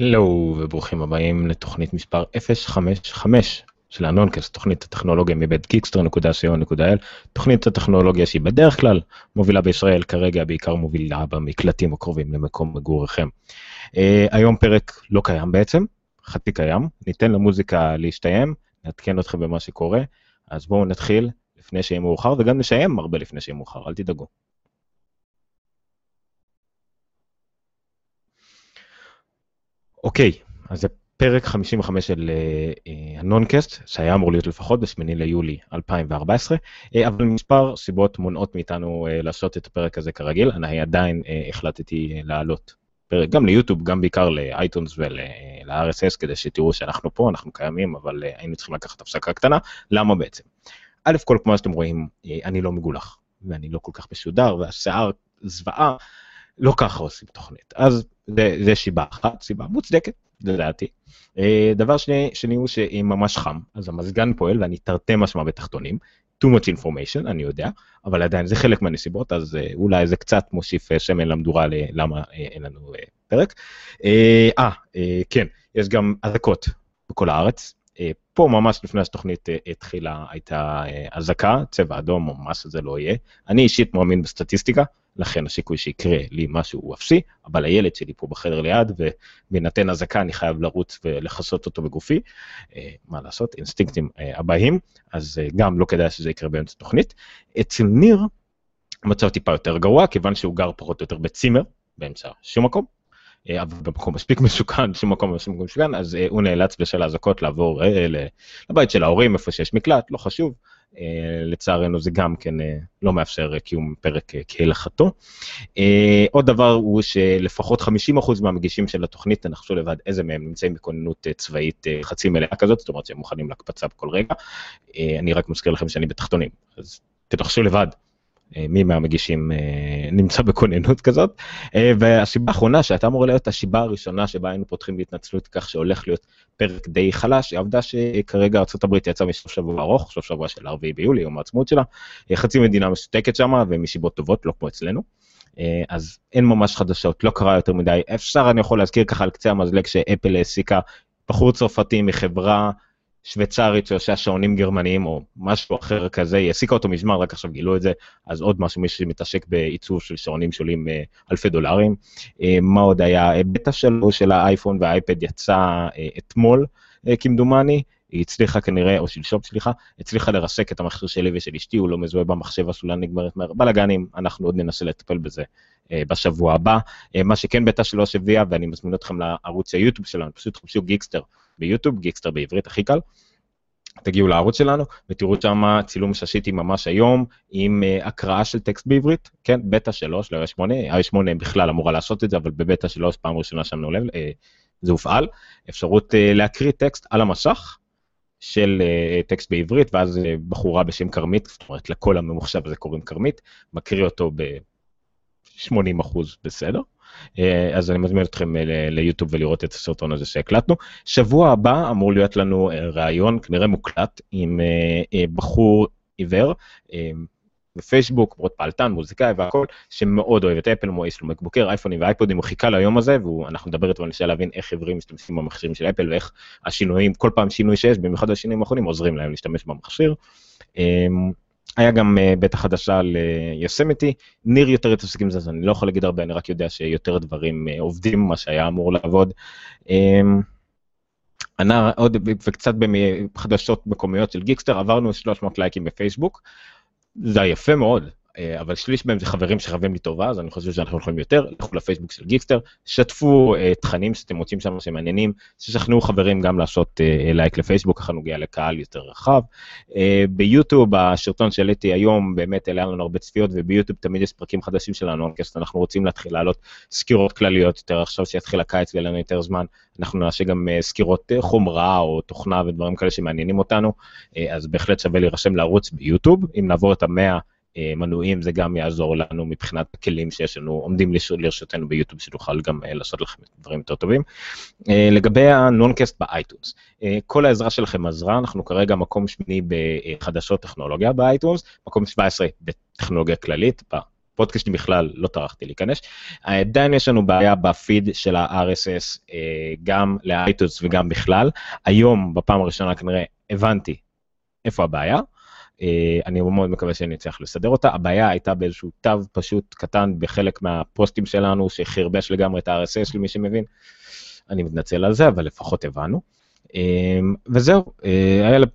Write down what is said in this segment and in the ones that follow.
הלו וברוכים הבאים לתוכנית מספר 055 של הנונקאסט, תוכנית הטכנולוגיה מבית גיקסטר.co.il, תוכנית הטכנולוגיה שהיא בדרך כלל מובילה בישראל, כרגע בעיקר מובילה במקלטים הקרובים למקום מגוריכם. Uh, היום פרק לא קיים בעצם, חצי קיים, ניתן למוזיקה להשתיים, נעדכן אתכם במה שקורה, אז בואו נתחיל לפני שיהיה מאוחר וגם נסיים הרבה לפני שיהיה מאוחר, אל תדאגו. אוקיי, אז זה פרק 55 של uh, הנונקאסט, שהיה אמור להיות לפחות ב-8 ליולי 2014, uh, אבל מספר סיבות מונעות מאיתנו לעשות את הפרק הזה כרגיל, אני עדיין החלטתי לעלות פרק גם ליוטיוב, גם בעיקר לאייטונס ול-RSS, כדי שתראו שאנחנו פה, אנחנו קיימים, אבל היינו צריכים לקחת הפסקה קטנה, למה בעצם? א' כל, כמו שאתם רואים, אני לא מגולח, ואני לא כל כך משודר, והשיער זוועה, לא ככה עושים תוכנית. אז זה, זה שיבה אחת, סיבה מוצדקת, לדעתי. אה, דבר שני, שני הוא שאם ממש חם, אז המזגן פועל ואני תרתי משמע בתחתונים. too much information, אני יודע, אבל עדיין זה חלק מהנסיבות, אז אה, אולי זה קצת מוסיף אה, שמן למדורה ללמה אין לנו פרק. אה, כן, יש גם אזעקות בכל הארץ. פה ממש לפני שהתוכנית התחילה הייתה אזעקה, צבע אדום או מה שזה לא יהיה. אני אישית מאמין בסטטיסטיקה, לכן הסיכוי שיקרה לי משהו הוא אפסי, אבל הילד שלי פה בחדר ליד, ובהינתן אזעקה אני חייב לרוץ ולכסות אותו בגופי, אה, מה לעשות, אינסטינקטים אה, הבאים, אז אה, גם לא כדאי שזה יקרה באמצע תוכנית. אצל ניר, המצב טיפה יותר גרוע, כיוון שהוא גר פחות או יותר בצימר, באמצע שום מקום, אבל במקום מספיק מסוכן, שום מקום מספיק מסוכן, אז הוא נאלץ בשל האזעקות לעבור לבית של ההורים, איפה שיש מקלט, לא חשוב. אה, לצערנו זה גם כן אה, לא מאפשר קיום פרק אה, כהלכתו. עוד דבר הוא שלפחות 50% מהמגישים של התוכנית, תנחשו לבד איזה מהם נמצאים בכוננות צבאית חצי מלאה כזאת, זאת אומרת שהם מוכנים להקפצה בכל רגע. אני רק מזכיר לכם שאני בתחתונים, אז תנחשו לבד אה, מי מהמגישים אה, נמצא בכוננות כזאת. אה, והסיבה האחרונה שהייתה אמורה להיות השיבה הראשונה שבה היינו פותחים בהתנצלות כך שהולך להיות פרק די חלש, היא העובדה שכרגע ארה"ב יצאה מסוף שבוע ארוך, סוף שבוע של 4 ביולי, יום העצמאות שלה, חצי מדינה משותקת שם ומסיבות טובות, לא כמו אצלנו. אז אין ממש חדשות, לא קרה יותר מדי. אפשר, אני יכול להזכיר ככה על קצה המזלג שאפל העסיקה בחור צרפתי מחברה שוויצרית שעושה שעונים גרמניים או משהו אחר כזה, היא העסיקה אותו מזמן, רק עכשיו גילו את זה, אז עוד משהו, מי שמתעשק בעיצוב של שעונים שעולים אה, אלפי דולרים. אה, מה עוד היה? אה, בטא שלו של האייפון והאייפד יצא אתמול, כמדומני. היא הצליחה כנראה, או שלשום סליחה, הצליחה לרסק את המכשיר שלי ושל אשתי, הוא לא מזוהה במחשב, הסולן נגמרת מהר. בלאגנים, אנחנו עוד ננסה לטפל בזה אה, בשבוע הבא. אה, מה שכן בטא שלוש הביאה, ואני מזמין אתכם לערוץ היוטיוב שלנו, פשוט תחפשו גיקסטר ביוטיוב, גיקסטר בעברית הכי קל. תגיעו לערוץ שלנו ותראו שם צילום שעשיתי ממש היום עם uh, הקראה של טקסט בעברית, כן, בטא 3, לא r 8, r 8 בכלל אמורה לעשות את זה, אבל בבטא 3 פעם ראשונה שמנו לב, uh, זה הופעל, אפשרות uh, להקריא טקסט על המסך של uh, טקסט בעברית, ואז uh, בחורה בשם כרמית, זאת אומרת לכל הממוחשב הזה קוראים כרמית, מקריא אותו ב-80 אחוז בסדר. אה, אז אני מזמין אתכם אה, ליוטיוב ולראות את הסרטון הזה שהקלטנו. שבוע הבא אמור להיות לנו אה, ראיון, כנראה מוקלט, עם בחור עיוור. בפייסבוק, מאוד פעלתן, מוזיקאי והכל, שמאוד אוהב את אפל, יש לו מקבוקר, אייפונים ואייפודים, הוא חיכה ליום הזה, ואנחנו נדבר איתו וננסה להבין איך עיוורים משתמשים במכשירים של אפל, ואיך השינויים, כל פעם שינוי שיש, במיוחד השינויים האחרונים, עוזרים להם להשתמש במכשיר. אמ, היה גם uh, בטא חדשה ליוסמיטי, ניר יותר התעסק עם זה, אז אני לא יכול להגיד הרבה, אני רק יודע שיותר דברים uh, עובדים, מה שהיה אמור לעבוד. Um, הנה עוד קצת בחדשות מקומיות של גיקסטר, עברנו 300 לייקים בפייסבוק, זה יפה מאוד, אה, אבל שליש מהם זה חברים שחייבים לי טובה, אז אני חושב שאנחנו יכולים יותר, לכו לפייסבוק של גיקסטר, שתפו אה, תכנים שאתם מוצאים שם שמעניינים, שכנעו חברים גם לעשות אה, לייק לפייסבוק, ככה נגיע לקהל יותר רחב. ביוטיוב, הסרטון שהעליתי היום, באמת העלה לנו הרבה צפיות, וביוטיוב תמיד יש פרקים חדשים שלנו, אנחנו רוצים להתחיל לעלות סקירות כלליות יותר, עכשיו שיתחיל הקיץ ויהיה לנו יותר זמן, אנחנו נעשה גם סקירות חומרה או תוכנה ודברים כאלה שמעניינים אותנו, אז בהחלט שווה להירשם לערוץ ביוטיוב, אם נעבור את המאה אה, מנויים, זה גם יעזור לנו מבחינת הכלים שיש לנו, עומדים לרשותנו ביוטיוב, שנוכל גם אה, לעשות לכם דברים יותר טובים. אה, לגבי הנונקאסט באייטונס, כל העזרה שלכם עזרה, אנחנו כרגע מקום שמיני בחדשות טכנולוגיה באייטונס, מקום 17 בטכנולוגיה כללית, פודקאסטים בכלל לא טרחתי להיכנס. עדיין יש לנו בעיה בפיד של ה-RSS, אה, גם לאייטוס וגם בכלל. היום, בפעם הראשונה כנראה, הבנתי איפה הבעיה. אה, אני מאוד מקווה שאני אצליח לסדר אותה. הבעיה הייתה באיזשהו תו פשוט קטן בחלק מהפוסטים שלנו, שחרבש לגמרי את ה-RSS למי שמבין. אני מתנצל על זה, אבל לפחות הבנו. אמ, וזהו, אה, היה לה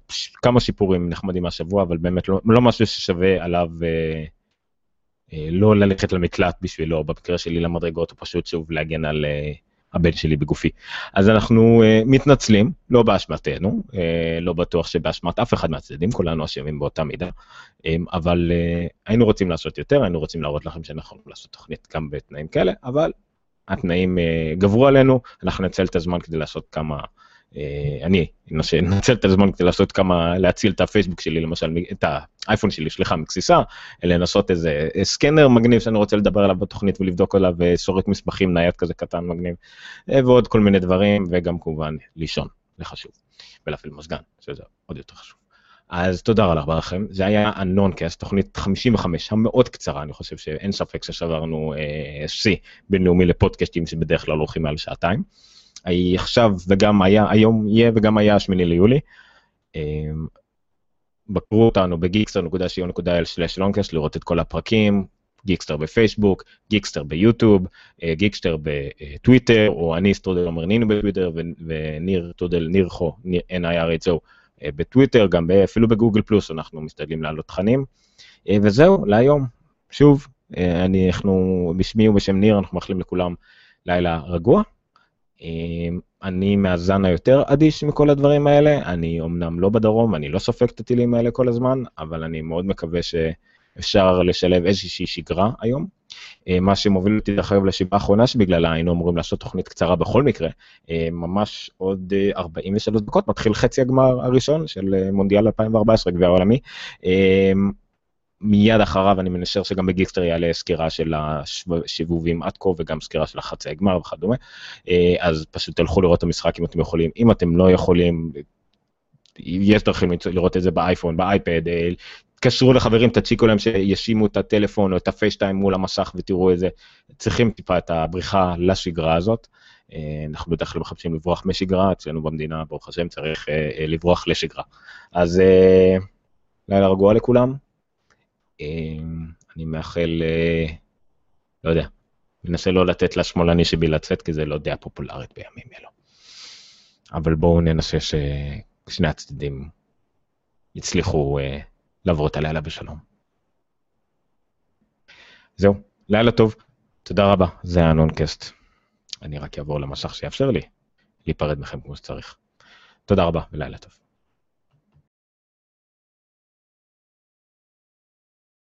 כמה שיפורים נחמדים מהשבוע, אבל באמת לא, לא משהו ששווה עליו אה, אה, לא ללכת למקלט בשבילו, במקרה שלי למדרגות, או פשוט שוב להגן על הבן שלי בגופי. אז אנחנו מתנצלים, לא באשמתנו, לא בטוח שבאשמת אף אחד מהצדדים, כולנו אשמים באותה מידה, אמ, אבל היינו רוצים לעשות יותר, היינו רוצים להראות לכם שאנחנו לעשות תוכנית גם בתנאים כאלה, אבל התנאים גברו עלינו, אנחנו נצל את הזמן כדי לעשות כמה... אה, אני אנצל את הזמן כדי לעשות כמה, להציל את הפייסבוק שלי, למשל, את האייפון שלי, סליחה, מקסיסה, לנסות איזה scanner מגניב שאני רוצה לדבר עליו בתוכנית ולבדוק עליו, וסורק מסמכים נייד כזה קטן מגניב, אה, ועוד כל מיני דברים, וגם כמובן לישון, זה חשוב, ולהפעיל מזגן, שזה עוד יותר חשוב. אז תודה רבה לכם, זה היה הנונקאסט, תוכנית 55 המאוד קצרה, אני חושב שאין ספק ששברנו אה, שיא אה, בינלאומי לפודקאסטים שבדרך כלל הולכים מעל שעתיים. עכשיו וגם היה, היום יהיה וגם היה השמיני ליולי. אמ, בקרו אותנו בגיקסטר.co.il/נונקאסט לראות את כל הפרקים, גיקסטר בפייסבוק, גיקסטר ביוטיוב, אה, גיקסטר בטוויטר, או אני שטרודל עומר נינו בטוויטר, וניר שטרודל, ניר חו, N-I-R-H-O אה, בטוויטר, גם אפילו בגוגל פלוס אנחנו משתדלים להעלות תכנים. אה, וזהו, להיום. שוב, אני, אנחנו, בשמי ובשם ניר, אנחנו מאחלים לכולם לילה רגוע, אני מהזן היותר אדיש מכל הדברים האלה, אני אמנם לא בדרום, אני לא סופג את הטילים האלה כל הזמן, אבל אני מאוד מקווה שאפשר לשלב איזושהי שגרה היום. אמ, מה שמוביל אותי דרך אגב לשיבה האחרונה שבגללה היינו אמורים לעשות תוכנית קצרה בכל מקרה, אמ, ממש עוד 43 דקות מתחיל חצי הגמר הראשון של אה, מונדיאל 2014 גביע העולמי. מיד אחריו אני מנשר שגם בגיקסטר יעלה סקירה של השיבובים עד כה וגם סקירה של החצי הגמר וכדומה. אה, אז פשוט תלכו לראות את המשחק אם אתם יכולים. אם אתם לא יכולים, יש דרכים לראות את זה באייפון, באייפד, אה, תקשרו לחברים, תצ'יקו להם שישימו את הטלפון או את הפייסטיים מול המסך ותראו את זה. צריכים טיפה את הבריחה לשגרה הזאת. אה, אנחנו בדרך כלל מחפשים לברוח משגרה, אצלנו במדינה, ברוך השם, צריך לברוח לשגרה. אז לילה רגוע לכולם. אמ, אני מאחל, אה, לא יודע, מנסה לא לתת לשמאלני שבי לצאת, כי זה לא דעה פופולרית בימים אלו. אבל בואו ננסה ששני הצדדים יצליחו uh, לעבור את הלילה בשלום. זהו, לילה טוב, תודה רבה, זה היה נונקאסט. אני רק אעבור למסך שיאפשר לי להיפרד מכם כמו שצריך. תודה רבה ולילה טוב.